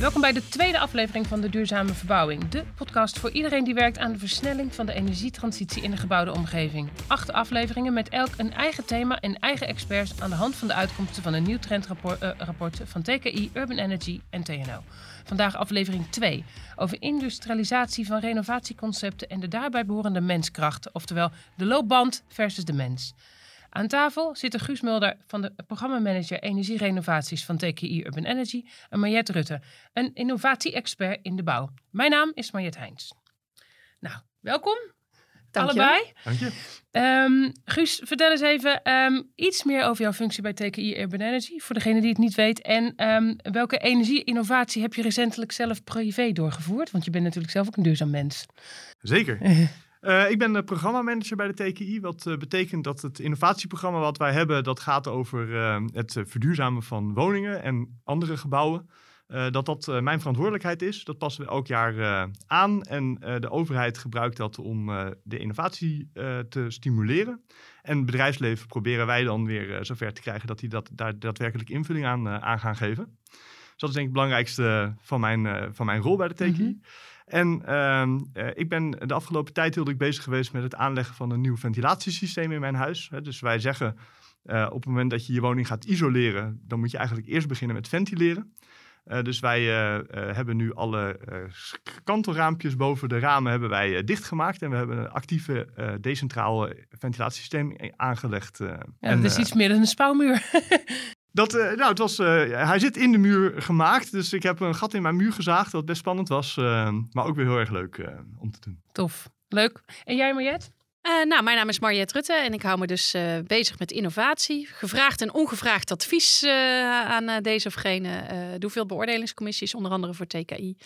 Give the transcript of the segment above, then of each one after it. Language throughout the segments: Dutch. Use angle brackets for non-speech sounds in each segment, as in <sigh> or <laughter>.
Welkom bij de tweede aflevering van de Duurzame Verbouwing. De podcast voor iedereen die werkt aan de versnelling van de energietransitie in de gebouwde omgeving. Acht afleveringen met elk een eigen thema en eigen experts aan de hand van de uitkomsten van een nieuw trendrapport uh, van TKI, Urban Energy en TNO. Vandaag aflevering 2 over industrialisatie van renovatieconcepten en de daarbij behorende menskracht, oftewel de loopband versus de mens. Aan tafel zitten Guus Mulder van de programmamanager Energierenovaties van TKI Urban Energy en Mariette Rutte, een innovatie-expert in de bouw. Mijn naam is Mariette Heijns. Nou, welkom. Dank allebei. Dank je. Um, Guus, vertel eens even um, iets meer over jouw functie bij TKI Urban Energy, voor degene die het niet weet. En um, welke energie-innovatie heb je recentelijk zelf privé doorgevoerd? Want je bent natuurlijk zelf ook een duurzaam mens. Zeker. <laughs> Uh, ik ben programmamanager bij de TKI, wat uh, betekent dat het innovatieprogramma wat wij hebben, dat gaat over uh, het verduurzamen van woningen en andere gebouwen. dat dat mijn verantwoordelijkheid is. Dat passen we elk jaar aan en de overheid gebruikt dat om de innovatie te stimuleren. En het bedrijfsleven proberen wij dan weer zover te krijgen dat die dat, daar daadwerkelijk invulling aan, aan gaan geven. Dus dat is denk ik het belangrijkste van mijn, van mijn rol bij de TKI. -hmm. En uh, uh, ik ben de afgelopen tijd heel druk bezig geweest met het aanleggen van een nieuw ventilatiesysteem in mijn huis. Dus wij zeggen uh, op het moment dat je je woning gaat isoleren, dan moet je eigenlijk eerst beginnen met ventileren. Uh, dus wij hebben nu alle kantelraampjes boven de ramen hebben wij dichtgemaakt. En we hebben een actieve decentraal ventilatiesysteem aangelegd. ja, en, dat is iets meer dan een spouwmuur. <laughs> Dat, uh, nou, het was, uh, hij zit in de muur gemaakt, dus ik heb een gat in mijn muur gezaagd, wat best spannend was, uh, maar ook weer heel erg leuk om te doen. Tof, leuk. En jij Mariette? nou, mijn naam is Mariette Rutte en ik hou me dus bezig met innovatie. Gevraagd en ongevraagd advies aan deze of gene. doe veel beoordelingscommissies, onder andere voor TKI.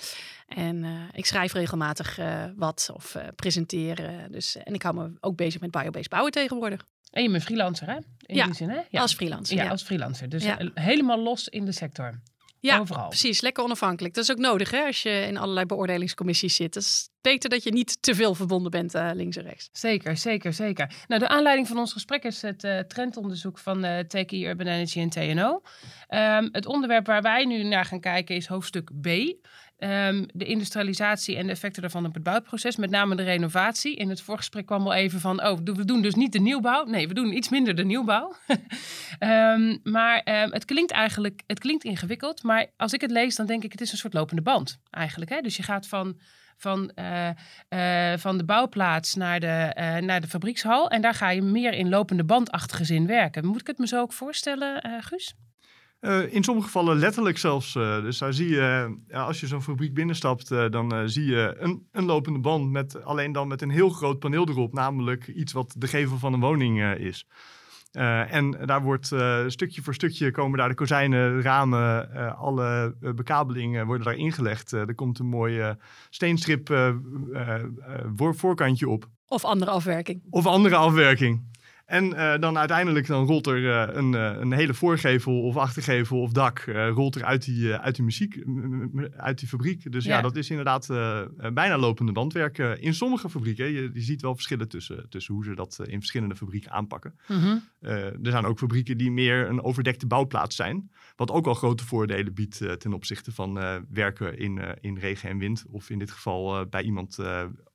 En ik schrijf regelmatig wat of presenteer. dus, en ik hou me ook bezig met biobased bouwen tegenwoordig. En je bent freelancer, hè? In ja, die zin, hè? Ja, als freelancer. Ja, als freelancer. Dus helemaal los in de sector. Ja, Overal. precies. Lekker onafhankelijk. Dat is ook nodig hè, als je in allerlei beoordelingscommissies zit. Het is beter dat je niet te veel verbonden bent uh, links en rechts. Zeker, zeker, zeker. Nou, de aanleiding van ons gesprek is het uh, trendonderzoek van uh, TKI Urban Energy en TNO. Um, het onderwerp waar wij nu naar gaan kijken is hoofdstuk B. Um, de industrialisatie en de effecten daarvan op het bouwproces, met name de renovatie. In het voorgesprek kwam al even van, oh, we doen dus niet de nieuwbouw. Nee, we doen iets minder de nieuwbouw. um, <laughs> maar um, het klinkt eigenlijk, het klinkt ingewikkeld, maar als ik het lees, dan denk ik, het is een soort lopende band eigenlijk. Hè? Dus je gaat van, van, uh, uh, van de bouwplaats naar de, uh, naar de fabriekshal en daar ga je meer in lopende bandachtige zin werken. Moet ik het me zo ook voorstellen, Guus? Uh, in sommige gevallen letterlijk zelfs. Uh, dus daar zie je, uh, als je zo'n fabriek binnenstapt, dan zie je een, een, lopende band met alleen dan met een heel groot paneel erop, namelijk iets wat de gevel van een woning is. en daar wordt stukje voor stukje komen daar de kozijnen, ramen, alle bekabelingen worden daar ingelegd. er komt een mooie steenstrip voorkantje op. Of andere afwerking. Of andere afwerking. En uh, dan uiteindelijk dan rolt er uh, een, uh, een, hele voorgevel of achtergevel of dak rolt er uit die, uit die muziek, uit die fabriek. Dus ja, ja dat is inderdaad bijna lopende bandwerk. in sommige fabrieken, je, je, ziet wel verschillen tussen, tussen hoe ze dat in verschillende fabrieken aanpakken. Mm -hmm. er zijn ook fabrieken die meer een overdekte bouwplaats zijn. Wat ook al grote voordelen biedt ten opzichte van werken in, in regen en wind. Of in dit geval bij iemand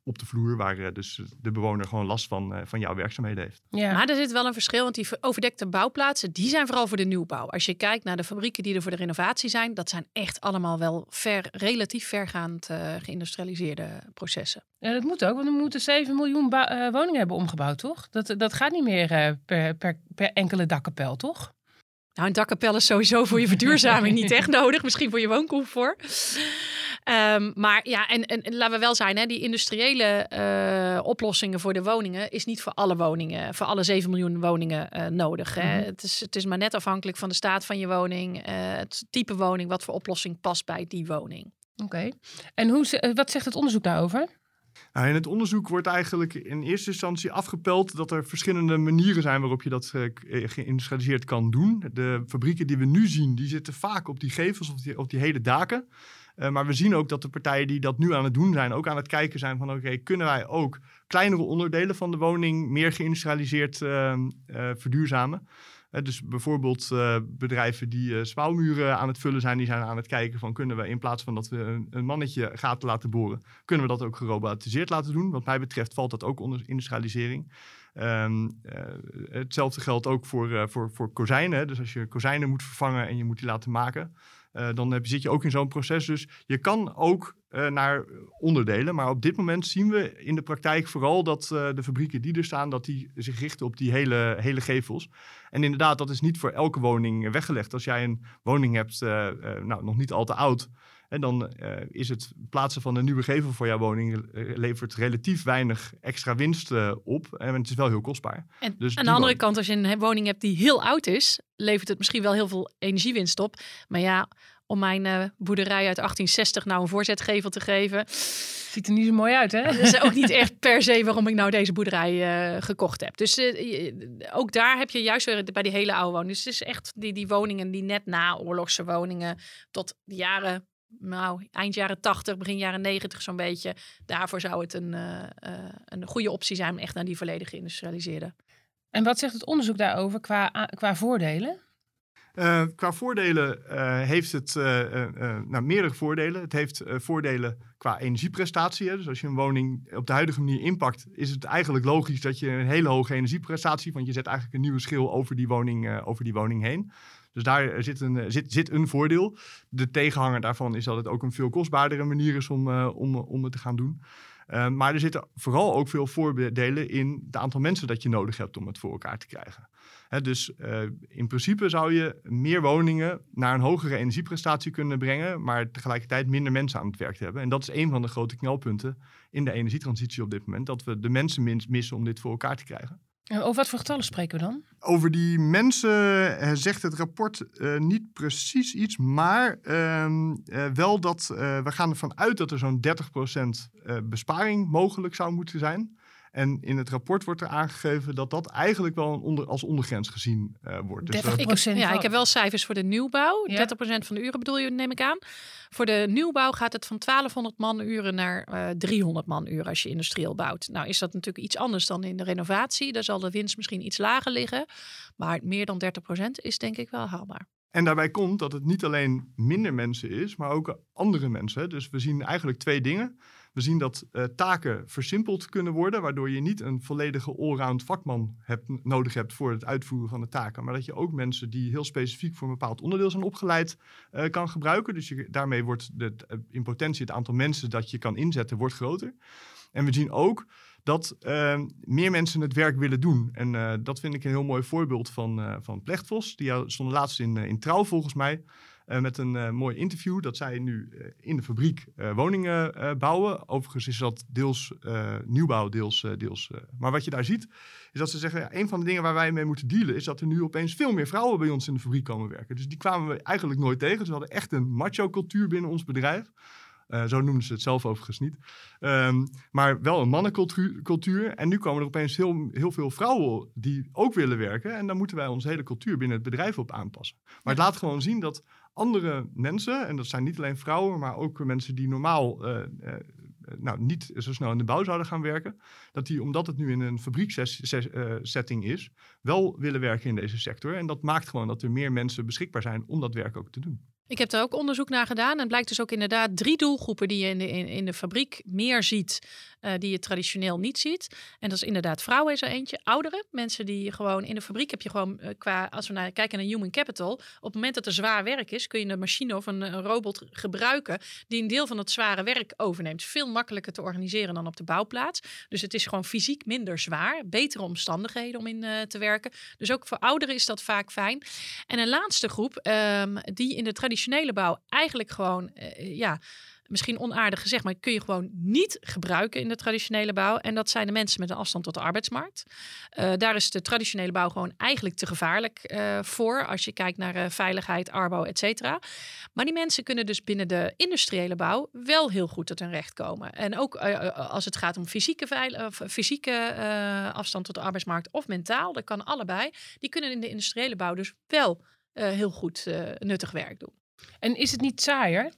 op de vloer, waar dus de bewoner gewoon last van, van jouw werkzaamheden heeft. Ja. Maar er zit wel een verschil, want die overdekte bouwplaatsen, die zijn vooral voor de nieuwbouw. Als je kijkt naar de fabrieken die er voor de renovatie zijn, dat zijn echt allemaal wel ver, relatief vergaand uh, geïndustrialiseerde processen. Ja, dat moet ook, want we moeten 7 miljoen uh, woningen hebben omgebouwd, toch? Dat, dat gaat niet meer uh, per, per, per enkele dakkapel, toch? Nou, een dakkapel is sowieso voor je verduurzaming <laughs> niet echt nodig. Misschien voor je wooncomfort. Um, maar ja, en, en, laten we wel zijn, hè, die industriële uh, oplossingen voor de woningen is niet voor alle woningen, voor alle 7 miljoen woningen uh, nodig. Hè. Mm -hmm. het, is, het is maar net afhankelijk van de staat van je woning, uh, het type woning, wat voor oplossing past bij die woning. Oké. Okay. En hoe, wat zegt het onderzoek daarover? Nou, in het onderzoek wordt eigenlijk in eerste instantie afgepeld dat er verschillende manieren zijn waarop je dat uh, geïndustrialiseerd kan doen. De fabrieken die we nu zien, die zitten vaak op die gevels of die, op die hele daken. Uh, maar we zien ook dat de partijen die dat nu aan het doen zijn, ook aan het kijken zijn van oké, kunnen wij ook kleinere onderdelen van de woning meer geïndustrialiseerd uh, verduurzamen? dus bijvoorbeeld bedrijven die spouwmuren aan het vullen zijn, die zijn aan het kijken van kunnen we in plaats van dat we een, een, mannetje gaten laten boren, kunnen we dat ook gerobotiseerd laten doen. Wat mij betreft valt dat ook onder industrialisering. Um, hetzelfde geldt ook voor, voor, voor kozijnen. Dus als je kozijnen moet vervangen en je moet die laten maken, uh, dan heb, zit je ook in zo'n proces. Dus je kan ook uh, naar onderdelen. Maar op dit moment zien we in de praktijk vooral dat uh, de fabrieken die er staan, dat die zich richten op die hele, hele gevels. En inderdaad, dat is niet voor elke woning weggelegd. Als jij een woning hebt, nou, nog niet al te oud, en dan uh, is het plaatsen van een nieuwe gevel voor jouw woning levert relatief weinig extra winst uh, op. En het is wel heel kostbaar. En dus aan de andere kant, als je een woning hebt die heel oud is, levert het misschien wel heel veel energiewinst op. Maar ja, om mijn uh, boerderij uit 1860 nou een voorzetgevel te geven. Ziet er niet zo mooi uit, hè? Dat is ook niet echt per se waarom ik nou deze boerderij uh, gekocht heb. Dus uh, ook daar heb je juist weer bij die hele oude woningen. Dus het is echt die, die woningen die net na oorlogse woningen tot de jaren nou, eind jaren 80, begin jaren 90 zo'n beetje. Daarvoor zou het een, uh, uh, een goede optie zijn om echt naar die volledig geïndustrialiseerde. En wat zegt het onderzoek daarover qua, qua voordelen? Uh, qua voordelen heeft het nou, meerdere voordelen. Het heeft voordelen qua energieprestatie. Hè. Dus als je een woning op de huidige manier inpakt, is het eigenlijk logisch dat je een hele hoge energieprestatie, want je zet eigenlijk een nieuwe schil over die woning, over die woning heen. Dus daar zit een, zit, zit een voordeel. De tegenhanger daarvan is dat het ook een veel kostbaardere manier is om, uh, om, om het te gaan doen. Maar er zitten vooral ook veel voordelen in het aantal mensen dat je nodig hebt om het voor elkaar te krijgen. Hè, dus in principe zou je meer woningen naar een hogere energieprestatie kunnen brengen, maar tegelijkertijd minder mensen aan het werk hebben. En dat is een van de grote knelpunten in de energietransitie op dit moment, dat we de mensen missen om dit voor elkaar te krijgen. Over wat voor getallen spreken we dan? Over die mensen eh, zegt het rapport uh, niet precies iets, maar uh, uh, wel dat we gaan ervan uit dat er zo'n 30% besparing mogelijk zou moeten zijn. En in het rapport wordt er aangegeven dat dat eigenlijk wel onder, als ondergrens gezien uh, wordt. Dus 30 ja, ik heb wel cijfers voor de nieuwbouw. Ja. 30% van de uren bedoel je, neem ik aan. Voor de nieuwbouw gaat het van 1200 man-uren naar uh, eh, 300 man-uren als je industrieel bouwt. Nou is dat natuurlijk iets anders dan in de renovatie. Daar zal de winst misschien iets lager liggen. Maar meer dan 30% is denk ik wel haalbaar. En daarbij komt dat het niet alleen minder mensen is, maar ook andere mensen. Dus we zien eigenlijk twee dingen. We zien dat uh, taken versimpeld kunnen worden, waardoor je niet een volledige allround vakman hebt, nodig hebt voor het uitvoeren van de taken, maar dat je ook mensen die heel specifiek voor een bepaald onderdeel zijn opgeleid uh, kan gebruiken. Dus je, daarmee wordt de, eh, in potentie het aantal mensen dat je kan inzetten wordt groter. En we zien ook dat uh, meer mensen het werk willen doen. En dat vind ik een heel mooi voorbeeld van, uh, van Plechtvos. Die stond laatst in, in Trouw volgens mij. Uh, met een uh, mooi interview dat zij nu uh, in de fabriek woningen bouwen. Overigens is dat deels nieuwbouw, deels. deels maar wat je daar ziet, is dat ze zeggen: ja, een van de dingen waar wij mee moeten dealen, is dat er nu opeens veel meer vrouwen bij ons in de fabriek komen werken. Dus die kwamen we eigenlijk nooit tegen. Ze hadden echt een macho-cultuur binnen ons bedrijf. Uh, zo noemden ze het zelf overigens niet. Um, maar wel een mannencultuur. En nu komen er opeens heel, heel veel vrouwen die ook willen werken. En dan moeten wij onze hele cultuur binnen het bedrijf op aanpassen. Maar het laat gewoon zien dat andere mensen, en dat zijn niet alleen vrouwen, maar ook mensen die normaal uh, uh, nou, niet zo snel in de bouw zouden gaan werken, dat die, omdat het nu in een fabrieksetting is, wel willen werken in deze sector. En dat maakt gewoon dat er meer mensen beschikbaar zijn om dat werk ook te doen. Ik heb er ook onderzoek naar gedaan. En blijkt dus ook inderdaad drie doelgroepen die je in de, in, in de fabriek meer ziet, uh, die je traditioneel niet ziet. En dat is inderdaad vrouwen is er eentje. Ouderen, mensen die gewoon in de fabriek heb je gewoon uh, qua, als we naar kijken naar human capital, op het moment dat er zwaar werk is, kun je een machine of een, robot gebruiken die een deel van het zware werk overneemt. Veel makkelijker te organiseren dan op de bouwplaats. Dus het is gewoon fysiek minder zwaar, betere omstandigheden om in uh, te werken. Dus ook voor ouderen is dat vaak fijn. En een laatste groep, um, die in de traditionele bouw eigenlijk gewoon, ja, misschien onaardig gezegd, maar kun je gewoon niet gebruiken in de traditionele bouw. En dat zijn de mensen met een afstand tot de arbeidsmarkt. Uh, daar is de traditionele bouw gewoon eigenlijk te gevaarlijk uh, voor. Als je kijkt naar veiligheid, arbo, et cetera. Maar die mensen kunnen dus binnen de industriële bouw wel heel goed tot hun recht komen. En ook als het gaat om fysieke, fysieke afstand tot de arbeidsmarkt of mentaal, dat kan allebei. Die kunnen in de industriële bouw dus wel heel goed nuttig werk doen. En is het niet saaier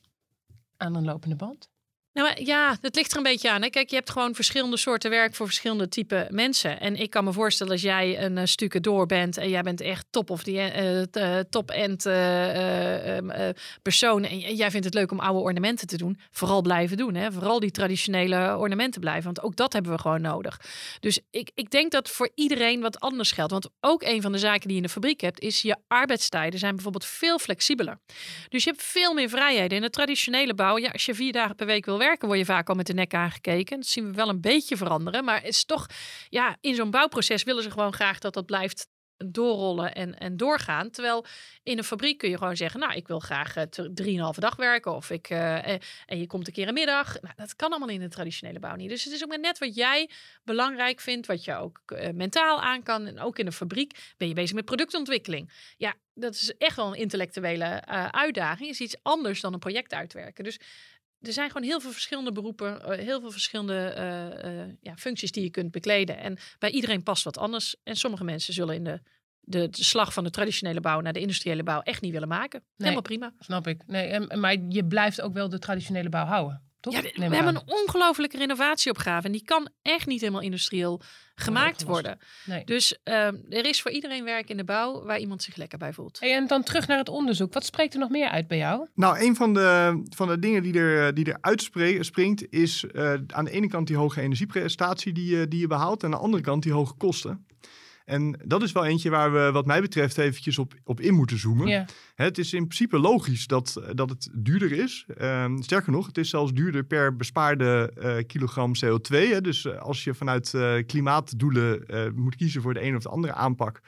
aan een lopende band? Nou ja, het ligt er een beetje aan. Hè? Kijk, je hebt gewoon verschillende soorten werk voor verschillende type mensen. En ik kan me voorstellen als jij een uh, stukken door bent en jij bent echt top of die uh, top end uh, persoon en jij vindt het leuk om oude ornamenten te doen, vooral blijven doen. Hè? Vooral die traditionele ornamenten blijven, want ook dat hebben we gewoon nodig. Dus ik, ik denk dat voor iedereen wat anders geldt. Want ook een van de zaken die je in de fabriek hebt, is je arbeidstijden zijn bijvoorbeeld veel flexibeler. Dus je hebt veel meer vrijheden. In de traditionele bouw, ja, als je vier dagen per week wil werken, word je vaak al met de nek aangekeken. Dat zien we wel een beetje veranderen. Maar is toch, ja, in zo'n bouwproces willen ze gewoon graag dat dat blijft doorrollen en, en doorgaan. Terwijl in een fabriek kun je gewoon zeggen, nou, ik wil graag uh, drieënhalve dag werken. Of ik, uh, en je komt een keer een middag. Nou, dat kan allemaal in de traditionele bouw niet. Dus het is ook net wat jij belangrijk vindt, wat je ook mentaal aan kan. En ook in een fabriek ben je bezig met productontwikkeling. Ja, dat is echt wel een intellectuele uitdaging. Is iets anders dan een project uitwerken. Dus er zijn gewoon heel veel verschillende beroepen, eh, heel veel verschillende uh, uh, ja, functies die je kunt bekleden. En bij iedereen past wat anders. En sommige mensen zullen in de, de, de, slag van de traditionele bouw naar de industriële bouw echt niet willen maken. Helemaal prima. Snap ik. Nee, en, maar je blijft ook wel de traditionele bouw houden. Toch? Ja, we hebben een ongelofelijke renovatieopgave. En die kan echt niet helemaal industrieel gemaakt worden. Nee. Dus ehm, er is voor iedereen werk in de bouw waar iemand zich lekker bij voelt. Hey, en dan terug naar het onderzoek. Wat spreekt er nog meer uit bij jou? Nou, een van de, van de dingen die er, die er uitspringt is uh, aan de ene kant die hoge energieprestatie die, uh, die je behaalt. En aan de andere kant die hoge kosten. En dat is wel eentje waar we, wat mij betreft, eventjes op, op in moeten zoomen. Het is in principe logisch dat, dat het duurder is. Um, sterker nog, het is zelfs duurder per bespaarde uh, kilogram CO2. Hè. Dus uh, als je vanuit uh, klimaatdoelen moet kiezen voor de een of de andere aanpak,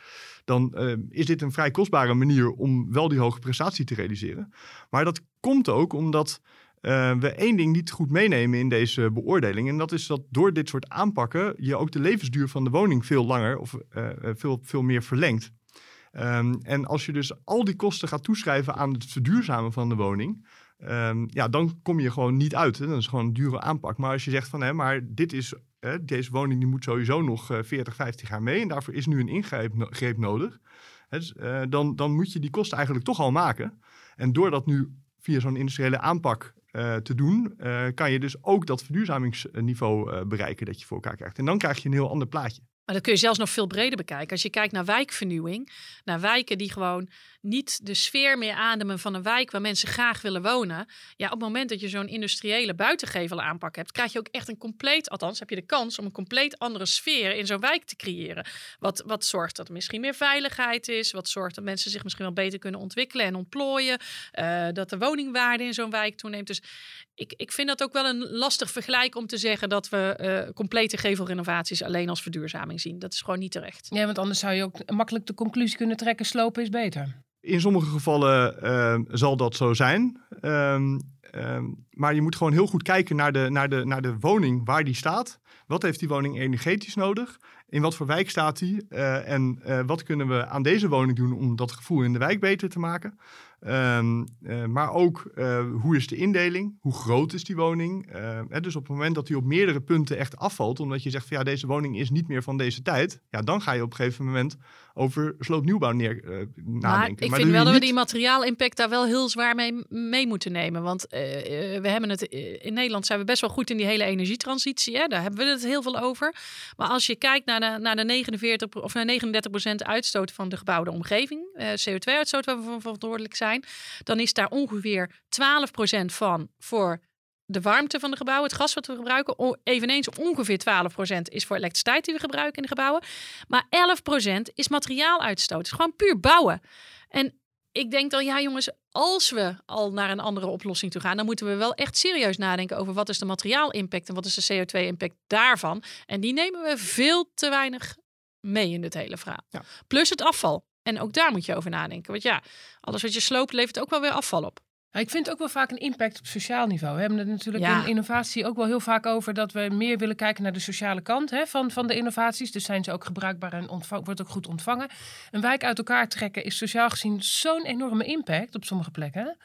dan is dit een vrij kostbare manier om wel die hoge prestatie te realiseren. Maar dat komt ook omdat uh, we één ding niet goed meenemen in deze beoordeling. En dat is dat door dit soort aanpakken je ook de levensduur van de woning veel langer of uh, veel, veel meer verlengt. Um, en als je dus al die kosten gaat toeschrijven aan het verduurzamen van de woning, um, ja, dan kom je gewoon niet uit. Hè? Dat is gewoon een dure aanpak. Maar als je zegt van, hé, maar dit is, hè, deze woning die moet sowieso nog uh, 40, 50 jaar mee en daarvoor is nu een ingreep nodig. Hè, dus, dan, dan moet je die kosten eigenlijk toch al maken. En door dat nu via zo'n industriële aanpak uh, te doen, uh, kan je dus ook dat verduurzamingsniveau uh, bereiken dat je voor elkaar krijgt. En dan krijg je een heel ander plaatje. Maar dat kun je zelfs nog veel breder bekijken. Als je kijkt naar wijkvernieuwing, naar wijken die gewoon niet de sfeer meer ademen van een wijk waar mensen graag willen wonen. Ja, op het moment dat je zo'n industriële buitengevel aanpak hebt, krijg je ook echt een compleet, althans heb je de kans om een compleet andere sfeer in zo'n wijk te creëren. Wat, wat zorgt dat er misschien meer veiligheid is, wat zorgt dat mensen zich misschien wel beter kunnen ontwikkelen en ontplooien, uh, dat de woningwaarde in zo'n wijk toeneemt. Dus ik, ik vind dat ook wel een lastig vergelijk om te zeggen dat we uh, complete gevelrenovaties alleen als verduurzaming zien. Dat is gewoon niet terecht. Ja, want anders zou je ook makkelijk de conclusie kunnen trekken: slopen is beter. In sommige gevallen uh, zal dat zo zijn. Um, um, maar je moet gewoon heel goed kijken naar de, naar, de, naar de woning waar die staat. Wat heeft die woning energetisch nodig? In wat voor wijk staat die? Uh, en uh, wat kunnen we aan deze woning doen om dat gevoel in de wijk beter te maken? Uh, maar ook hoe is de indeling? Hoe groot is die woning? Hè, dus op het moment dat die op meerdere punten echt afvalt, omdat je zegt van ja, deze woning is niet meer van deze tijd, ja, dan ga je op een gegeven moment over sloopnieuwbouw neer, nadenken. Maar ik maar vind wel dat niet... we die materiaalimpact daar wel heel zwaar mee, mee moeten nemen. Want we hebben het in Nederland zijn we best wel goed in die hele energietransitie. Hè? Daar hebben we het heel veel over. Maar als je kijkt naar de, naar de 49 of naar 39 procent uitstoot van de gebouwde omgeving, CO2-uitstoot waar we voor verantwoordelijk zijn zijn, dan is daar ongeveer 12% van voor de warmte van de gebouwen, het gas wat we gebruiken. Eveneens ongeveer 12% is voor elektriciteit die we gebruiken in de gebouwen. Maar 11% is materiaaluitstoot. Het is gewoon puur bouwen. En ik denk dan, ja jongens, als we al naar een andere oplossing toe gaan, dan moeten we wel echt serieus nadenken over wat is de materiaalimpact en wat is de CO2-impact daarvan. En die nemen we veel te weinig mee in dit hele verhaal. Ja. Plus het afval. En ook daar moet je over nadenken. Want ja, alles wat je sloopt levert ook wel weer afval op. Ja, ik vind ook wel vaak een impact op sociaal niveau. We hebben het natuurlijk ja. in innovatie ook wel heel vaak over dat we meer willen kijken naar de sociale kant hè, van, van de innovaties. Dus zijn ze ook gebruikbaar en ontvang, wordt ook goed ontvangen. Een wijk uit elkaar trekken is sociaal gezien zo'n enorme impact op sommige plekken.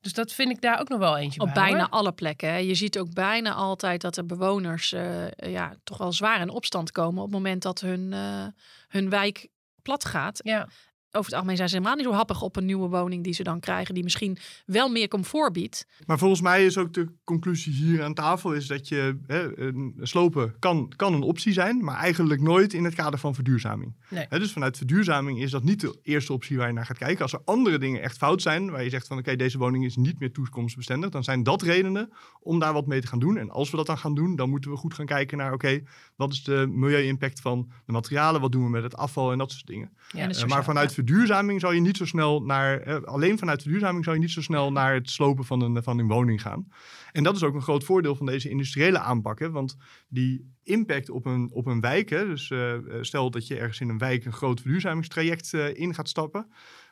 Dus dat vind ik daar ook nog wel eentje Op bij, bijna hoor. alle plekken. Hè. Je ziet ook bijna altijd dat de bewoners uh, ja, toch wel zwaar in opstand komen op het moment dat hun, uh, hun wijk plat gaat. Ja. Over het algemeen zijn ze helemaal niet zo happig op een nieuwe woning die ze dan krijgen, die misschien wel meer comfort biedt. Maar volgens mij is ook de conclusie hier aan tafel is dat je hè, een slopen kan, kan een optie zijn, maar eigenlijk nooit in het kader van verduurzaming. Nee. Hè, dus vanuit verduurzaming is dat niet de eerste optie waar je naar gaat kijken. Als er andere dingen echt fout zijn, waar je zegt van oké, deze woning is niet meer toekomstbestendig, dan zijn dat redenen om daar wat mee te gaan doen. En als we dat dan gaan doen, dan moeten we goed gaan kijken naar oké, wat is de milieu-impact van de materialen, wat doen we met het afval en dat soort dingen. Ja, dus- Eh, maar vanuit ja. Verduurzaming zou je niet zo snel naar. eh, alleen vanuit verduurzaming zou je niet zo snel naar het slopen van een, van een woning gaan. En dat is ook een groot voordeel van deze industriële aanpak. Hè, want die impact op een, op een wijk. Hè, dus eh, eh, stel dat je ergens in een wijk een groot verduurzamingstraject in gaat stappen.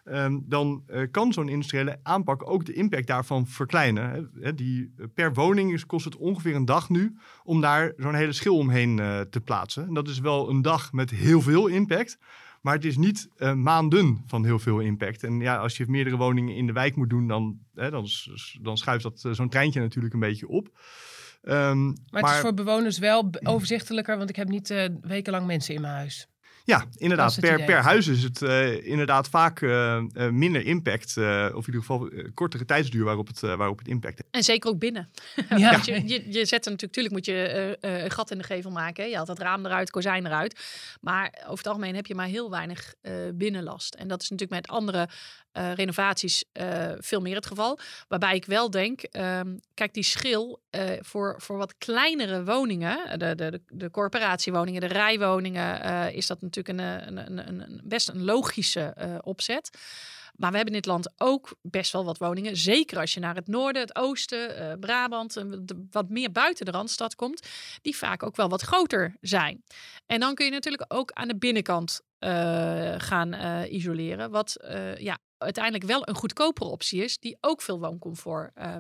ehm, dan kan zo'n industriële aanpak ook de impact daarvan verkleinen. Hè. Die, per woning is, kost het ongeveer een dag nu om daar zo'n hele schil omheen te plaatsen. En dat is wel een dag met heel veel impact. Maar het is niet eh, maanden van heel veel impact. En ja, als je meerdere woningen in de wijk moet doen, dan, hè, dan, dan schuift dat eh, zo'n treintje natuurlijk een beetje op. Ehm, Maar het is voor bewoners wel overzichtelijker, want ik heb niet eh, wekenlang mensen in mijn huis. Ja, inderdaad. Per, idee. per huis is het eh, inderdaad vaak eh, eh, minder impact. eh, of in ieder geval kortere tijdsduur waarop het, waarop het impact heeft. En zeker ook binnen. <laughs> Ja. Want je, je, je zet er natuurlijk, tuurlijk moet je eh, eh, een gat in de gevel maken. Hè. Je haalt het raam eruit, kozijn eruit. Maar over het algemeen heb je maar heel weinig eh, binnenlast. En dat is natuurlijk met andere eh, renovaties eh, veel meer het geval. Waarbij ik wel denk, ehm, kijk die schil eh, voor, voor wat kleinere woningen, de, de, de, de corporatiewoningen, de rijwoningen, eh, is dat natuurlijk een, een, een, een, een- best een logische eh, opzet. Maar we hebben in dit land ook best wel wat woningen. Zeker als je naar het noorden, het oosten, eh, Brabant, en wat meer buiten de Randstad komt. Die vaak ook wel wat groter zijn. En dan kun je natuurlijk ook aan de binnenkant eh, gaan eh, isoleren. Wat eh, ja, uiteindelijk wel een goedkopere optie is. Die ook veel wooncomfort eh,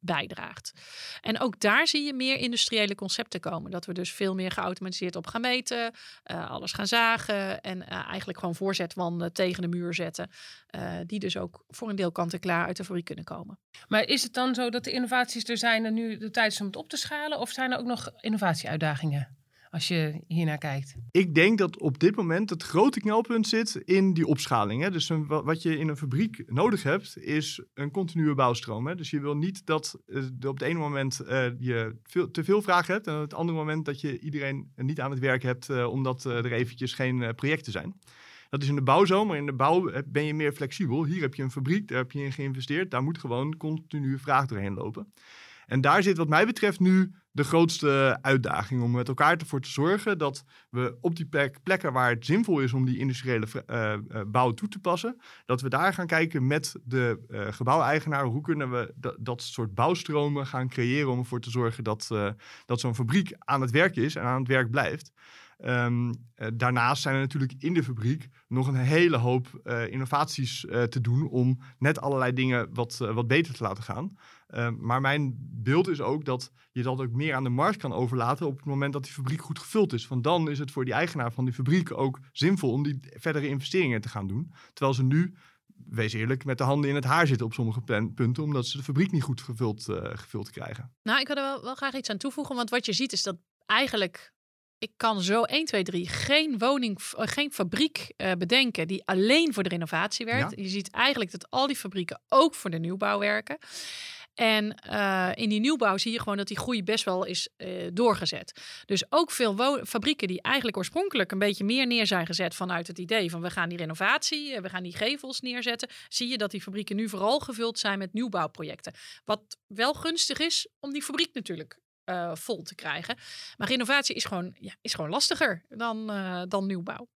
bijdraagt. En ook daar zie je meer industriële concepten komen. Dat we dus veel meer geautomatiseerd op gaan meten. eh, alles gaan zagen. En eh, eigenlijk gewoon voorzetwanden tegen de muur zetten. eh, die dus ook voor een deel kant-en-klaar uit de fabriek kunnen komen. Maar is het dan zo dat de innovaties er zijn en nu de tijd is om het op te schalen? Of zijn er ook nog innovatieuitdagingen als je hiernaar kijkt? Ik denk dat op dit moment het grote knelpunt zit in die opschaling. Hè? Dus wat je in een fabriek nodig hebt, is een continue bouwstroom. Hè? Dus je wil niet dat eh, op het ene moment eh, je veel, te veel vragen hebt... en op het andere moment dat je iedereen niet aan het werk hebt... eh, omdat er eventjes geen projecten zijn. Dat is in de bouw zo, maar in de bouw ben je meer flexibel. Hier heb je een fabriek, daar heb je in geïnvesteerd. Daar moet gewoon continu vraag doorheen lopen. En daar zit wat mij betreft nu de grootste uitdaging om met elkaar ervoor te zorgen dat we op die plek, plekken waar het zinvol is om die industriële eh, eh, bouw toe te passen, dat we daar gaan kijken met de eh gebouweigenaar hoe kunnen we da- dat soort bouwstromen gaan creëren om ervoor te zorgen dat, dat zo'n fabriek aan het werk is en aan het werk blijft. Ehm, eh, daarnaast zijn er natuurlijk in de fabriek nog een hele hoop innovaties te doen om net allerlei dingen wat, wat beter te laten gaan. Ehm, maar mijn beeld is ook dat je dat ook meer aan de markt kan overlaten op het moment dat die fabriek goed gevuld is. Want dan is het voor die eigenaar van die fabriek ook zinvol om die verdere investeringen te gaan doen. Terwijl ze nu, wees eerlijk, met de handen in het haar zitten op sommige punten, omdat ze de fabriek niet goed gevuld, eh, gevuld krijgen. Nou, ik wil er wel, wel graag iets aan toevoegen. Want wat je ziet is dat eigenlijk... Ik kan zo 1, 2, 3 geen woning, eh, geen fabriek eh, bedenken die alleen voor de renovatie werkt. Je ziet eigenlijk dat al die fabrieken ook voor de nieuwbouw werken. En eh, in die nieuwbouw zie je gewoon dat die groei best wel is eh, doorgezet. Dus ook veel fabrieken die eigenlijk oorspronkelijk een beetje meer neer zijn gezet vanuit het idee van we gaan die renovatie, eh, we gaan die gevels neerzetten, zie je dat die fabrieken nu vooral gevuld zijn met nieuwbouwprojecten. Wat wel gunstig is om die fabriek natuurlijk vol te krijgen. Maar renovatie is gewoon, ja, is gewoon lastiger dan, dan nieuwbouw.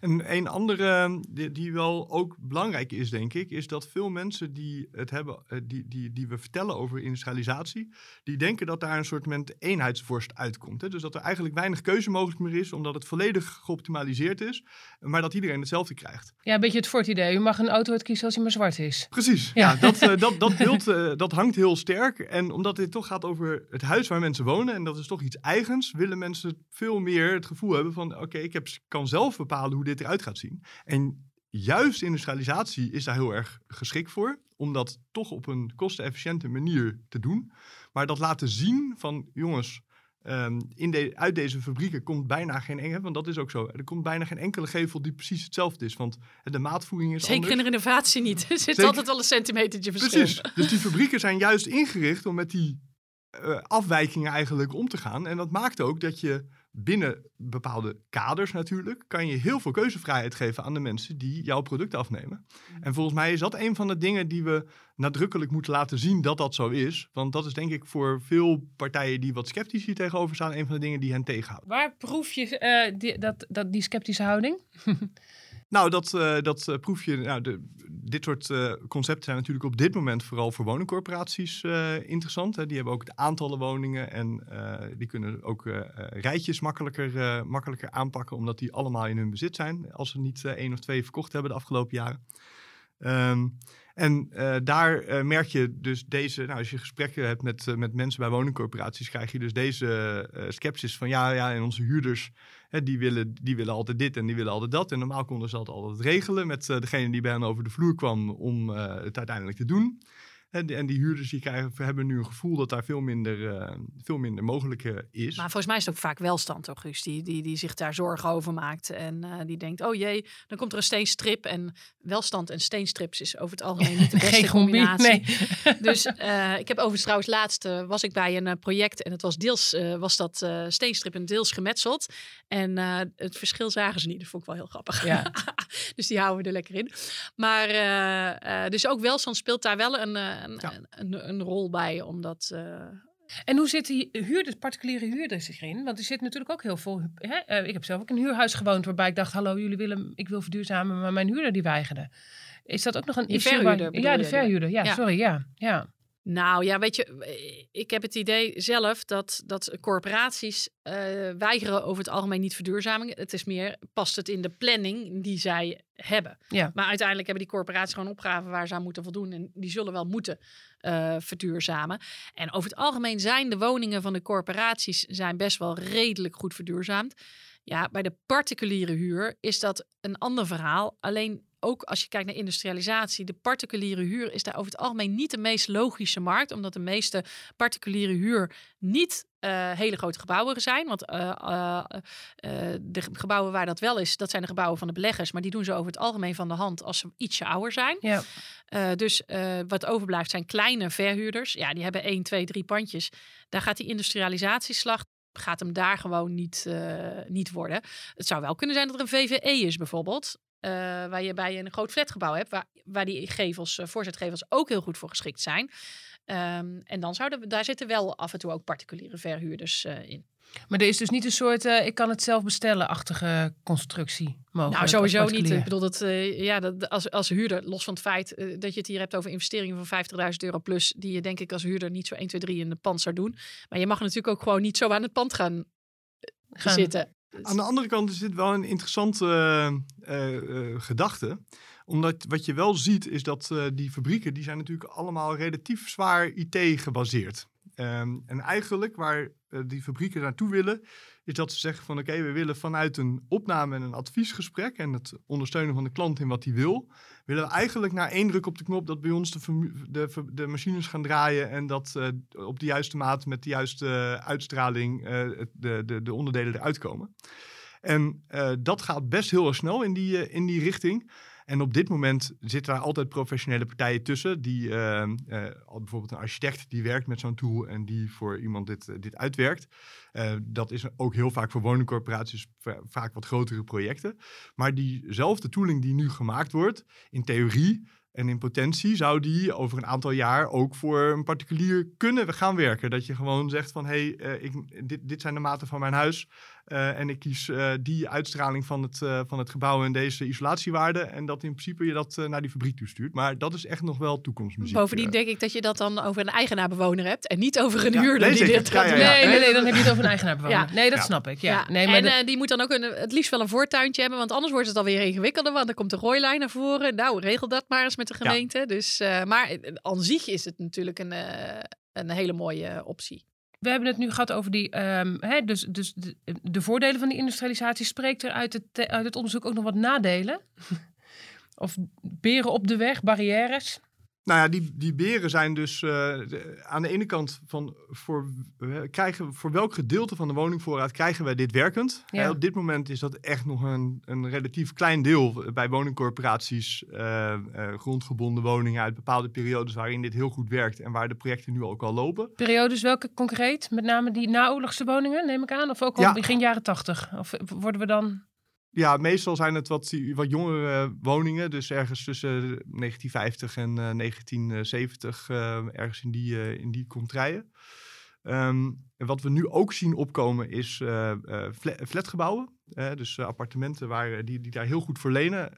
En een andere die, die wel ook belangrijk is, denk ik, is dat veel mensen die het hebben, eh, die, die, die we vertellen over industrialisatie, die denken dat daar een soort met eenheidsworst uitkomt. Hè? Dus dat er eigenlijk weinig keuze mogelijk meer is, omdat het volledig geoptimaliseerd is, maar dat iedereen hetzelfde krijgt. Ja, een beetje het Ford-idee. U mag een auto uitkiezen als hij maar zwart is. Precies, Ja. ja. dat, eh, dat, dat <laughs> beeld eh, dat hangt heel sterk. En omdat dit toch gaat over het huis waar mensen wonen, en dat is toch iets eigens, willen mensen veel meer het gevoel hebben van, oké, ik heb, kan zelf bepalen hoe dit eruit gaat zien. En juist industrialisatie is daar heel erg geschikt voor, om dat toch op een kostenefficiënte manier te doen. Maar dat laten zien van, jongens, ehm, in de, uit deze fabrieken komt bijna geen enkele, want dat is ook zo. Er komt bijna geen enkele gevel die precies hetzelfde is. Want de maatvoering is Zeker anders. in de renovatie niet. <laughs> Er zit Zeker. altijd wel een centimetertje verschil. Precies. Dus die fabrieken zijn juist ingericht om met die eh, afwijkingen eigenlijk om te gaan. En dat maakt ook dat je binnen bepaalde kaders natuurlijk, kan je heel veel keuzevrijheid geven aan de mensen die jouw product afnemen. En volgens mij is dat een van de dingen die we nadrukkelijk moeten laten zien dat dat zo is. Want dat is denk ik voor veel partijen die wat sceptisch hier tegenover staan, een van de dingen die hen tegenhouden. Waar proef je eh, die, dat, dat, die sceptische houding? <laughs> Nou, dat, eh, dat eh, proef je. Nou, de, dit soort eh, concepten zijn natuurlijk op dit moment vooral voor woningcorporaties interessant. Hè. Die hebben ook de aantallen woningen en die kunnen ook rijtjes makkelijker, makkelijker aanpakken, omdat die allemaal in hun bezit zijn. Als ze niet één of twee verkocht hebben de afgelopen jaren. Ehm, en eh, daar eh, merk je dus deze, nou, als je gesprekken hebt met, eh, met mensen bij woningcorporaties, krijg je dus deze sceptisch van ja, ja, en onze huurders, hè, die, willen, die willen altijd dit en die willen altijd dat. En normaal konden ze dat altijd regelen met degene die bij hen over de vloer kwam om het uiteindelijk te doen. En die, en die huurders die krijgen, hebben nu een gevoel dat daar veel minder, eh, veel minder mogelijk eh, is. Maar volgens mij is het ook vaak welstand, August, die, die, die zich daar zorgen over maakt. En eh, die denkt, oh jee, dan komt er een steenstrip. En welstand en steenstrips is over het algemeen niet de <laughs> beste Geen combi, combinatie. nee. <laughs> Dus eh, ik heb overigens trouwens laatst was ik bij een project en het was deels eh, was dat eh, steenstrip en deels gemetseld. En eh, het verschil zagen ze niet. Dat vond ik wel heel grappig. Ja. <laughs> dus die houden we er lekker in. Maar eh, eh, dus ook welstand speelt daar wel een, eh, een, Ja. een, een, een rol bij, omdat eh, En hoe zitten die huurders, particuliere huurders zich in? Want er zit natuurlijk ook heel veel. Hè? eh, ik heb zelf ook in een huurhuis gewoond waarbij ik dacht: hallo, jullie willen, ik wil verduurzamen, maar mijn huurder die weigerde. Is dat ook nog een Die issue? waar- Ja, de verhuurder. Ja, Ja. sorry. Ja, ja. Nou ja, weet je, ik heb het idee zelf dat, dat corporaties eh, weigeren over het algemeen niet verduurzaming. Het is meer, past het in de planning die zij hebben. Ja. Maar uiteindelijk hebben die corporaties gewoon opgaven waar ze aan moeten voldoen. En die zullen wel moeten eh, verduurzamen. En over het algemeen zijn de woningen van de corporaties zijn best wel redelijk goed verduurzaamd. Ja, bij de particuliere huur is dat een ander verhaal. Alleen ook als je kijkt naar industrialisatie, de particuliere huur is daar over het algemeen niet de meest logische markt, omdat de meeste particuliere huur niet eh, hele grote gebouwen zijn. Want eh, eh, de gebouwen waar dat wel is, dat zijn de gebouwen van de beleggers, maar die doen ze over het algemeen van de hand als ze ietsje ouder zijn. ja. Dus wat overblijft zijn kleine verhuurders. Ja, die hebben één, twee, drie pandjes. Daar gaat die industrialisatieslag gaat hem daar gewoon niet, niet worden. Het zou wel kunnen zijn dat er een VVE is bijvoorbeeld. Eh, waar je bij een groot flatgebouw hebt, waar, waar die gevels, eh, voorzetgevels ook heel goed voor geschikt zijn. Ehm, en dan zouden we, daar zitten wel af en toe ook particuliere verhuurders eh, in. Maar er is dus niet een soort ik kan het zelf bestellen-achtige constructie mogelijk. Nou, sowieso niet. Ik bedoel, dat, ja, dat, als, als huurder, los van het feit dat je het hier hebt over investeringen van 50.000 euro plus, die je denk ik als huurder niet zo 1, 2, 3 in de pand zou doen. Maar je mag natuurlijk ook gewoon niet zo aan het pand gaan, Gaan- zitten. Aan de andere kant is dit wel een interessante eh, eh, eh, gedachte. Omdat wat je wel ziet is dat die fabrieken, die zijn natuurlijk allemaal relatief zwaar IT gebaseerd. Ehm, en eigenlijk waar eh, die fabrieken naartoe willen, is dat ze zeggen van oké, we willen vanuit een opname en een adviesgesprek en het ondersteunen van de klant in wat hij wil, willen we eigenlijk na één druk op de knop dat bij ons de, de, de machines gaan draaien en dat eh, op de juiste maat met de juiste eh, uitstraling de, de, de onderdelen eruit komen. En dat gaat best heel erg snel in die, in die richting. En op dit moment zitten daar altijd professionele partijen tussen. Die, eh, eh, bijvoorbeeld een architect die werkt met zo'n tool en die voor iemand dit, eh, dit uitwerkt. Eh, dat is ook heel vaak voor woningcorporaties va- vaak wat grotere projecten. Maar diezelfde tooling die nu gemaakt wordt, in theorie en in potentie, zou die over een aantal jaar ook voor een particulier kunnen gaan werken. Dat je gewoon zegt van, hé, hey, dit, dit zijn de maten van mijn huis. Eh, en ik kies eh, die uitstraling van het, eh, van het gebouw en deze isolatiewaarde. En dat in principe je dat eh, naar die fabriek toestuurt. Maar dat is echt nog wel toekomstmuziek. Bovendien denk ik dat je dat dan over een eigenaar-bewoner hebt en niet over een Ja, huurder nee, die zeker. dit gaat Ja, doen. ja, ja. Nee, nee, nee, dan heb je het over een eigenaar bewoner. Ja. Nee, dat Ja. snap ik. Ja. Ja, Nee, maar en de- eh, die moet dan ook een, het liefst wel een voortuintje hebben, want anders wordt het alweer ingewikkelder, want dan komt de rooilijn naar voren. Nou, regel dat maar eens met de Ja. gemeente. Dus, eh, maar aan zich is het natuurlijk een, eh, een hele mooie optie. We hebben het nu gehad over die, ehm, hè, dus, dus de, de voordelen van die industrialisatie. Spreekt er uit het, uit het onderzoek ook nog wat nadelen? <laughs> of beren op de weg, barrières? Nou ja, die, die beren zijn dus uh, aan de ene kant van voor, krijgen, voor welk gedeelte van de woningvoorraad krijgen wij dit werkend? Ja. op dit moment is dat echt nog een, een relatief klein deel bij woningcorporaties, uh, grondgebonden woningen uit bepaalde periodes waarin dit heel goed werkt en waar de projecten nu ook al lopen. Periodes welke concreet? Met name die naoorlogse woningen, neem ik aan? Of ook al ja. begin jaren tachtig? Of worden we dan ja, meestal zijn het wat, wat jongere woningen. Dus ergens tussen 1950 en uh, 1970, uh, ergens in die, uh, in die contraien. Um, en wat we nu ook zien opkomen is flatgebouwen. dus appartementen waar, die, die daar heel goed voor lenen.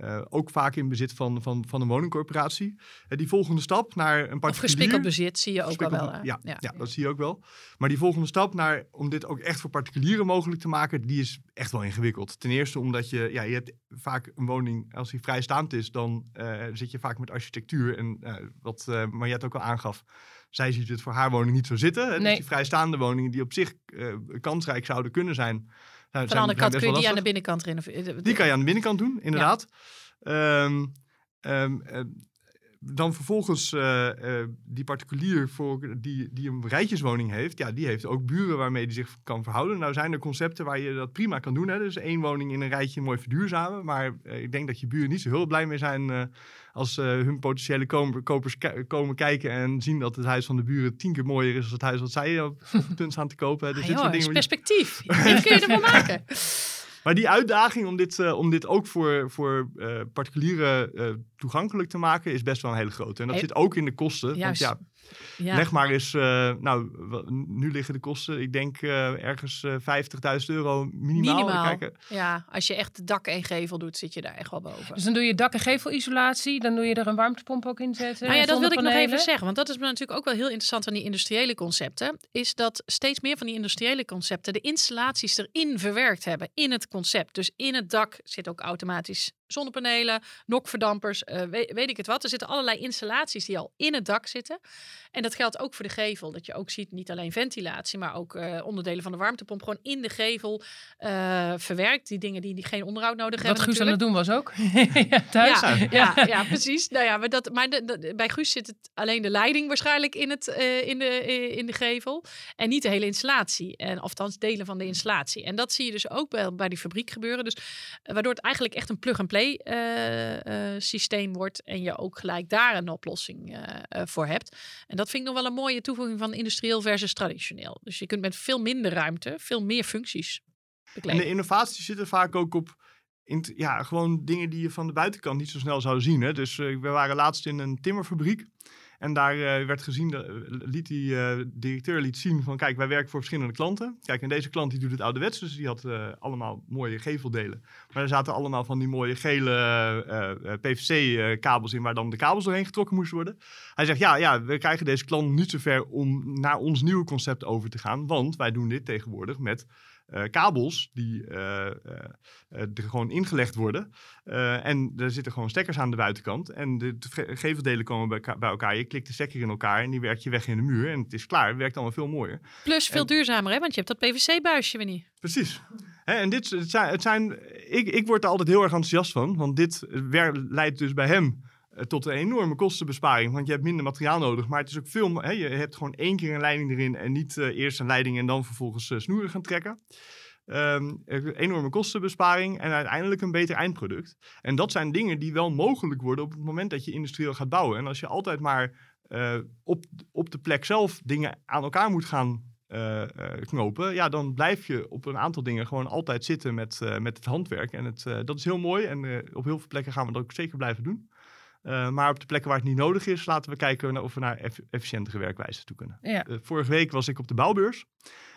Uh, ook vaak in bezit van, van, van een woningcorporatie. Uh, die volgende stap naar een particulier... Of gespikkeld bezit zie je ook al wel. Ja, ja, ja, dat zie je ook wel. Maar die volgende stap naar, om dit ook echt voor particulieren mogelijk te maken, die is echt wel ingewikkeld. Ten eerste omdat je, ja, je hebt vaak een woning, als die vrijstaand is, dan uh, zit je vaak met architectuur. En wat Mariette ook al aangaf, zij ziet het voor haar woning niet zo zitten. Nee. Dus die vrijstaande woningen die op zich kansrijk zouden kunnen zijn van de andere kant kun je die aan de binnenkant renoveren. Die kan je aan de binnenkant doen, inderdaad. Um, dan vervolgens uh, uh, die particulier voor die, die een rijtjeswoning heeft, ja, die heeft ook buren waarmee die zich kan verhouden. Nou zijn er concepten waar je dat prima kan doen. Hè? Dus één woning in een rijtje mooi verduurzamen. Maar uh, ik denk dat je buren niet zo heel blij mee zijn als hun potentiële kopers komen kijken en zien dat het huis van de buren tien keer mooier is dan het huis wat zij op punt staan te kopen. Dus ah, dit soort dingen. perspectief. <laughs> Die kun je ervan maken. Maar die uitdaging om dit, uh, om dit ook voor, voor uh, particulieren uh, toegankelijk te maken is best wel een hele grote. En dat zit ook in de kosten. Juist. Want ja, ja. Leg maar eens, uh, nou, nu liggen de kosten, ik denk uh, ergens uh, 50.000 euro minimaal. minimaal. Kijken. Ja, als je echt dak en gevel doet, zit je daar echt wel boven. Dus dan doe je dak- en gevelisolatie, dan doe je er een warmtepomp ook in zetten. Nou ja, dat wil ik nog even zeggen, want dat is natuurlijk ook wel heel interessant aan die industriële concepten. Is dat steeds meer van die industriële concepten de installaties erin verwerkt hebben in het concept. Dus in het dak zit ook automatisch zonnepanelen, nokverdampers, uh, weet, weet, ik het wat. Er zitten allerlei installaties die al in het dak zitten. En dat geldt ook voor de gevel. Dat je ook ziet, niet alleen ventilatie, maar ook uh, onderdelen van de warmtepomp gewoon in de gevel uh, verwerkt. Die dingen die, die geen onderhoud nodig hebben. Wat Guus aan het doen was ook. <laughs> ja, thuis. Ja, ja, ja, precies. Nou ja, maar, dat, maar de, de, bij Guus zit het alleen de leiding waarschijnlijk in, het, in, de, in de gevel. En niet de hele installatie. En, althans delen van de installatie. En dat zie je dus ook bij, bij die fabriek gebeuren. Dus waardoor het eigenlijk echt een plug-and-play uh, systeem wordt en je ook gelijk daar een oplossing uh, voor hebt. En dat vind ik nog wel een mooie toevoeging van industrieel versus traditioneel. Dus je kunt met veel minder ruimte veel meer functies bekleden. En de innovatie zit er vaak ook op in ja, gewoon dingen die je van de buitenkant niet zo snel zou zien. Hè? Dus we waren laatst in een timmerfabriek. En daar uh, werd gezien, uh, liet die uh, directeur liet zien van kijk, wij werken voor verschillende klanten. Kijk, en deze klant die doet het ouderwets, dus die had allemaal mooie geveldelen. Maar er zaten allemaal van die mooie gele PVC-kabels in waar dan de kabels doorheen getrokken moesten worden. Hij zegt ja, ja, we krijgen deze klant niet zover om naar ons nieuwe concept over te gaan, want wij doen dit tegenwoordig met uh, kabels die uh, uh, er gewoon ingelegd worden. en er zitten gewoon stekkers aan de buitenkant. En de geveldelen komen bij, bij, elkaar. Je klikt de stekker in elkaar en die werkt je weg in de muur. En het is klaar. Het werkt allemaal veel mooier. Plus veel duurzamer, hè? Want je hebt dat PVC-buisje weer niet. Precies. En dit het zijn, het zijn ik, ik word er altijd heel erg enthousiast van. Want dit leidt dus bij hem eh, tot een enorme kostenbesparing. Want je hebt minder materiaal nodig. Maar het is ook veel. Hè, je hebt gewoon één keer een leiding erin. En niet uh, eerst een leiding en dan vervolgens uh, snoeren gaan trekken. Um, enorme kostenbesparing en uiteindelijk een beter eindproduct. En dat zijn dingen die wel mogelijk worden op het moment dat je industrieel gaat bouwen. En als je altijd maar op, op de plek zelf dingen aan elkaar moet gaan knopen, ja, dan blijf je op een aantal dingen gewoon altijd zitten met, met het handwerk. En het, dat is heel mooi en op heel veel plekken gaan we dat ook zeker blijven doen. Uh, maar op de plekken waar het niet nodig is, laten we kijken of we naar eff efficiëntere werkwijzen toe kunnen. Ja. Uh, vorige week was ik op de bouwbeurs.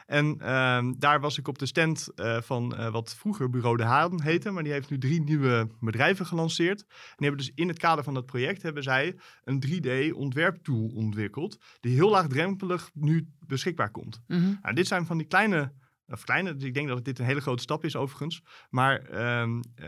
En uh, daar was ik op de stand uh, van wat vroeger Bureau de Haan heette. Maar die heeft nu drie nieuwe bedrijven gelanceerd. En die hebben dus in het kader van dat project hebben zij een 3D ontwerptool ontwikkeld. Die heel laagdrempelig nu beschikbaar komt. Mm -hmm. nou, dit zijn van die kleine of kleine, dus ik denk dat dit een hele grote stap is overigens. Maar um, uh,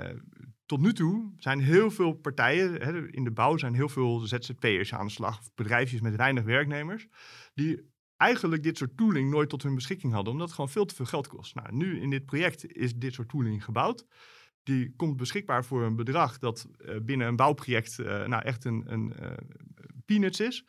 tot nu toe zijn heel veel partijen, hè, in de bouw zijn heel veel ZZP'ers aan de slag, bedrijfjes met weinig werknemers, die eigenlijk dit soort tooling nooit tot hun beschikking hadden, omdat het gewoon veel te veel geld kost. Nou, nu in dit project is dit soort tooling gebouwd. die komt beschikbaar voor een bedrag dat binnen een bouwproject nou echt een, een peanuts is.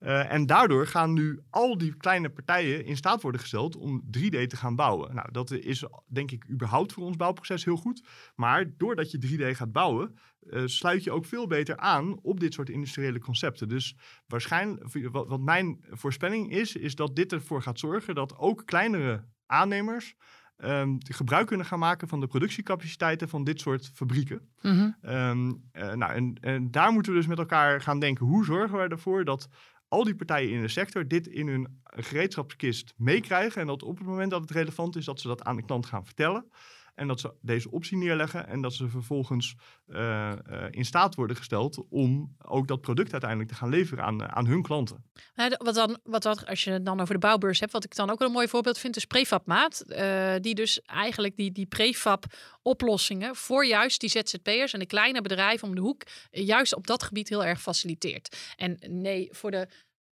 Uh, en daardoor gaan nu al die kleine partijen in staat worden gesteld om 3D te gaan bouwen. Nou, dat is denk ik überhaupt voor ons bouwproces heel goed. Maar doordat je 3D gaat bouwen, uh, sluit je ook veel beter aan op dit soort industriële concepten. Dus waarschijnlijk, wat, wat mijn voorspelling is, is dat dit ervoor gaat zorgen dat ook kleinere aannemers um, gebruik kunnen gaan maken van de productiecapaciteiten van dit soort fabrieken. Mm nou, en, en, daar moeten we dus met elkaar gaan denken. Hoe zorgen we ervoor dat al die partijen in de sector dit in hun gereedschapskist meekrijgen. En dat op het moment dat het relevant is, dat ze dat aan de klant gaan vertellen. En dat ze deze optie neerleggen en dat ze vervolgens uh, uh, in staat worden gesteld om ook dat product uiteindelijk te gaan leveren aan, aan hun klanten. Wat dan, wat dan, als je het dan over de bouwbeurs hebt, wat ik dan ook een mooi voorbeeld vind, is prefabmaat. Uh, die dus eigenlijk die, die prefab oplossingen voor juist die ZZP'ers en de kleine bedrijven om de hoek juist op dat gebied heel erg faciliteert. En nee, voor de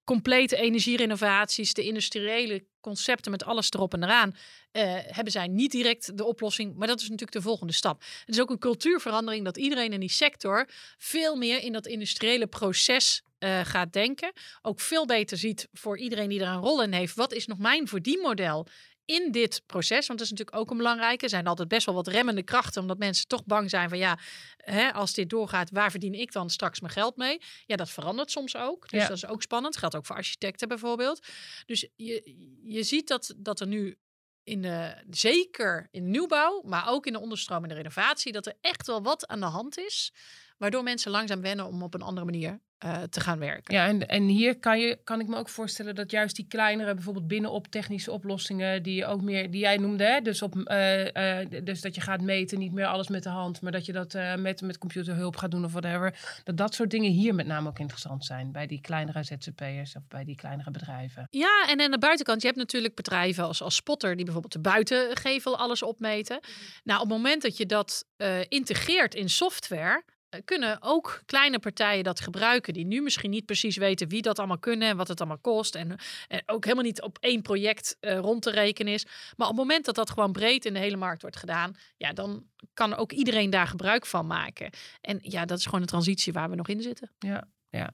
complete energierenovaties, de industriële concepten met alles erop en eraan, uh, hebben zij niet direct de oplossing. Maar dat is natuurlijk de volgende stap. Het is ook een cultuurverandering dat iedereen in die sector veel meer in dat industriële proces uh, gaat denken. Ook veel beter ziet voor iedereen die er een rol in heeft. Wat is nog mijn verdienmodel in dit proces, want dat is natuurlijk ook een belangrijke, zijn altijd best wel wat remmende krachten, omdat mensen toch bang zijn van ja, hè, als dit doorgaat, waar verdien ik dan straks mijn geld mee? Ja, dat verandert soms ook. Dus dat is ook spannend. Geldt ook voor architecten bijvoorbeeld. Dus je, je ziet dat, dat er nu in de, zeker in nieuwbouw, maar ook in de onderstromende renovatie, dat er echt wel wat aan de hand is, waardoor mensen langzaam wennen om op een andere manier uh, te gaan werken. Ja, en, en hier kan, je, kan ik me ook voorstellen dat juist die kleinere, bijvoorbeeld binnenop technische oplossingen, die je ook meer, die jij noemde, hè? Dus, op, uh, uh, dus dat je gaat meten, niet meer alles met de hand, maar dat je dat met, met computerhulp gaat doen of whatever. Dat dat soort dingen hier met name ook interessant zijn bij die kleinere ZZP'ers of bij die kleinere bedrijven. Ja, en aan de buitenkant, je hebt natuurlijk bedrijven als, als Spotter, die bijvoorbeeld de buitengevel alles opmeten. Nou, op het moment dat je dat integreert in software, eh, kunnen ook kleine partijen dat gebruiken die nu misschien niet precies weten wie dat allemaal kunnen en wat het allemaal kost en, en ook helemaal niet op één project uh, rond te rekenen is. Maar op het moment dat dat gewoon breed in de hele markt wordt gedaan, ja, dan kan ook iedereen daar gebruik van maken. En ja, dat is gewoon een transitie waar we nog in zitten. Ja, ja.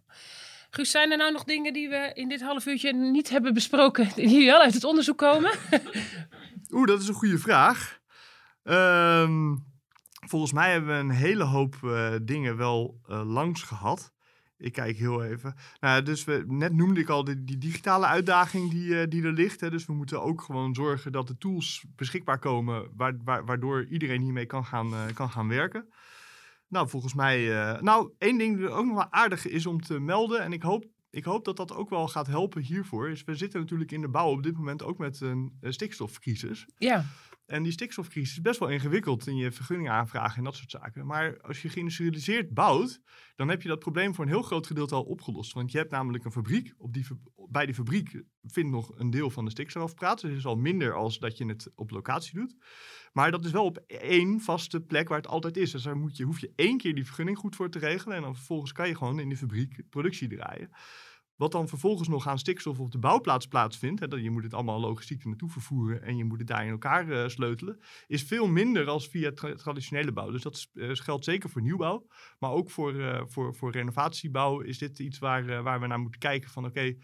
Guus, zijn er nou nog dingen die we in dit half uurtje niet hebben besproken, <laughs> die wel uit het onderzoek komen? Oeh, dat is een goede vraag. Um, volgens mij hebben we een hele hoop uh, dingen wel uh, langs gehad. Ik kijk heel even. Nou, dus we, net noemde ik al de, die digitale uitdaging die, uh, die er ligt. Hè. Dus we moeten ook gewoon zorgen dat de tools beschikbaar komen, wa wa waardoor iedereen hiermee kan gaan, kan gaan werken. Nou, volgens mij. nou, één ding die ook nog wel aardig is om te melden. En ik hoop, ik hoop dat dat ook wel gaat helpen hiervoor. Is we zitten natuurlijk in de bouw op dit moment ook met een stikstofcrisis. Ja. En die stikstofcrisis is best wel ingewikkeld in je vergunning aanvragen en dat soort zaken. Maar als je geïndustrialiseerd bouwt, dan heb je dat probleem voor een heel groot gedeelte al opgelost. Want je hebt namelijk een fabriek. Op die, bij die fabriek vindt nog een deel van de stikstof plaats. Dus het is al minder als dat je het op locatie doet. Maar dat is wel op één vaste plek waar het altijd is. Dus daar moet je, hoef je één keer die vergunning goed voor te regelen. En dan vervolgens kan je gewoon in die fabriek productie draaien. Wat dan vervolgens nog aan stikstof op de bouwplaats plaatsvindt, hè, je moet het allemaal logistiek naartoe vervoeren en je moet het daar in elkaar uh, sleutelen, is veel minder als via traditionele bouw. Dus dat uh, geldt zeker voor nieuwbouw, maar ook voor, uh, voor, voor renovatiebouw is dit iets waar, waar we naar moeten kijken van oké,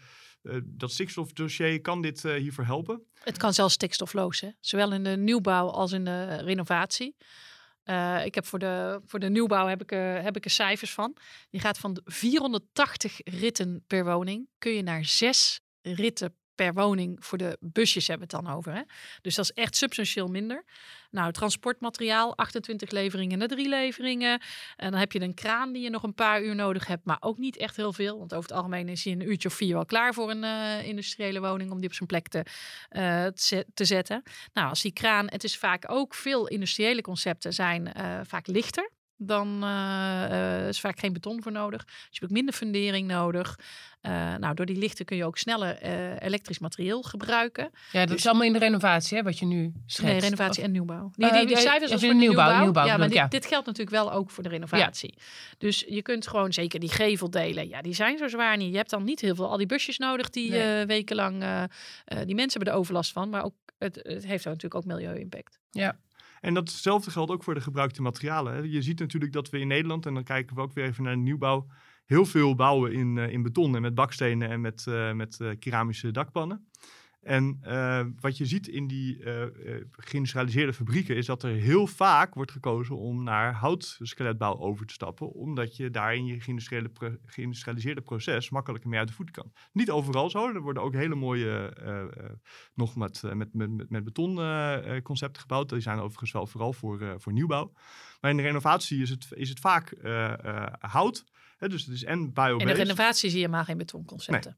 dat stikstofdossier, kan dit hiervoor helpen? Het kan zelfs stikstofloos, hè? zowel in de nieuwbouw als in de renovatie. Uh, ik heb voor de, voor de nieuwbouw heb ik, uh, heb ik er cijfers van. Die gaat van 480 ritten per woning. Kun je naar zes ritten per woning voor de busjes hebben het dan over. Hè? Dus dat is echt substantieel minder. Nou, transportmateriaal, 28 leveringen naar drie leveringen. En dan heb je een kraan die je nog een paar uur nodig hebt, maar ook niet echt heel veel. Want over het algemeen is hij een uurtje of vier wel klaar voor een uh, industriële woning om die op zijn plek te, uh, te zetten. Nou, als die kraan, het is vaak ook veel industriële concepten zijn uh, vaak lichter dan uh, is vaak geen beton voor nodig. Dus je hebt ook minder fundering nodig. Uh, nou, door die lichten kun je ook sneller elektrisch materieel gebruiken. Ja, dat dus... is allemaal in de renovatie, hè, wat je nu schetst. Nee, renovatie of... en nieuwbouw. Die, die, die cijfers als voor nieuwbouw. nieuwbouw. nieuwbouw ja, maar dit, ja. dit, geldt natuurlijk wel ook voor de renovatie. Ja. Dus je kunt gewoon zeker die geveldelen, ja, die zijn zo zwaar niet. Je hebt dan niet heel veel al die busjes nodig die nee. wekenlang, die mensen hebben er overlast van. Maar ook, het, het heeft natuurlijk ook milieu-impact. Ja. En datzelfde geldt ook voor de gebruikte materialen. Je ziet natuurlijk dat we in Nederland, en dan kijken we ook weer even naar de nieuwbouw, heel veel bouwen in, in beton en met bakstenen en met, met keramische dakpannen. En uh, wat je ziet in die uh, geïndustrialiseerde fabrieken is dat er heel vaak wordt gekozen om naar houtskeletbouw over te stappen, omdat je daar in je pro geïndustrialiseerde proces makkelijker mee uit de voeten kan. Niet overal zo, er worden ook hele mooie, nog met, met, met, met betonconcepten gebouwd. Die zijn overigens wel vooral voor, voor nieuwbouw. Maar in de renovatie is het, is het vaak hout. Hè, dus het is en bio In de renovatie zie je maar geen betonconcepten.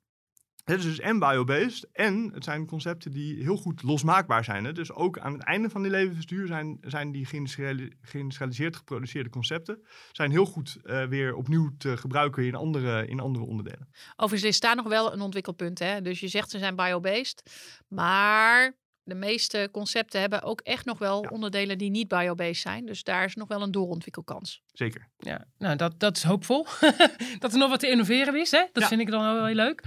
Het is dus en biobased en het zijn concepten die heel goed losmaakbaar zijn. Hè? Dus ook aan het einde van die levensduur zijn, zijn die geïndustrialiseerd geproduceerde concepten zijn heel goed uh, weer opnieuw te gebruiken in andere, in andere onderdelen. Overigens is daar nog wel een ontwikkelpunt. Hè? Dus je zegt ze zijn biobased, maar de meeste concepten hebben ook echt nog wel onderdelen die niet biobased zijn. Dus daar is nog wel een doorontwikkelkans. Zeker. Ja, nou dat, dat is hoopvol. <laughs> dat er nog wat te innoveren is. Hè? Dat vind ik dan wel heel leuk.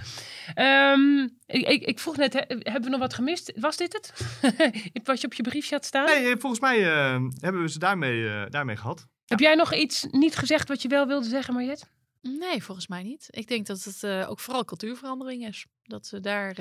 Um, ik, ik, ik, vroeg net, hebben we nog wat gemist? Was dit het? <laughs> wat je op je briefje had staan? Nee, volgens mij uh, hebben we ze daarmee, uh, daarmee gehad. Heb jij nog iets niet gezegd wat je wel wilde zeggen, Mariette? Nee, volgens mij niet. Ik denk dat het uh, ook vooral cultuurverandering is. Dat we daar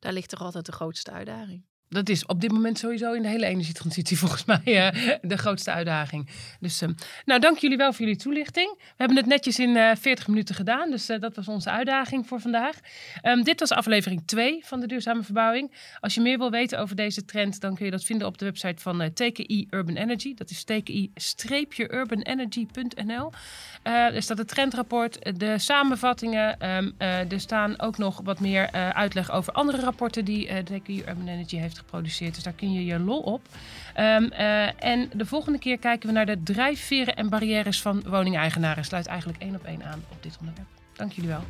daar ligt toch altijd de grootste uitdaging. Dat is op dit moment sowieso in de hele energietransitie <laughs> volgens mij uh, de grootste uitdaging. Dus uh, nou, dank jullie wel voor jullie toelichting. We hebben het netjes in uh, eh, 40 minuten gedaan, dus dat was onze uitdaging voor vandaag. Um, dit was aflevering 2 van de duurzame verbouwing. Als je meer wil weten over deze trend, dan kun je dat vinden op de website van TKI Urban Energy. Dat is tki-urbanenergy.nl. er staat het trendrapport, de samenvattingen. Um, er staan ook nog wat meer uitleg over andere rapporten die TKI Urban Energy heeft geproduceerd. Dus daar kun je je lol op. Um, uh, en de volgende keer kijken we naar de drijfveren en barrières van woningeigenaren. Sluit eigenlijk één op één aan op dit onderwerp. Dank jullie wel.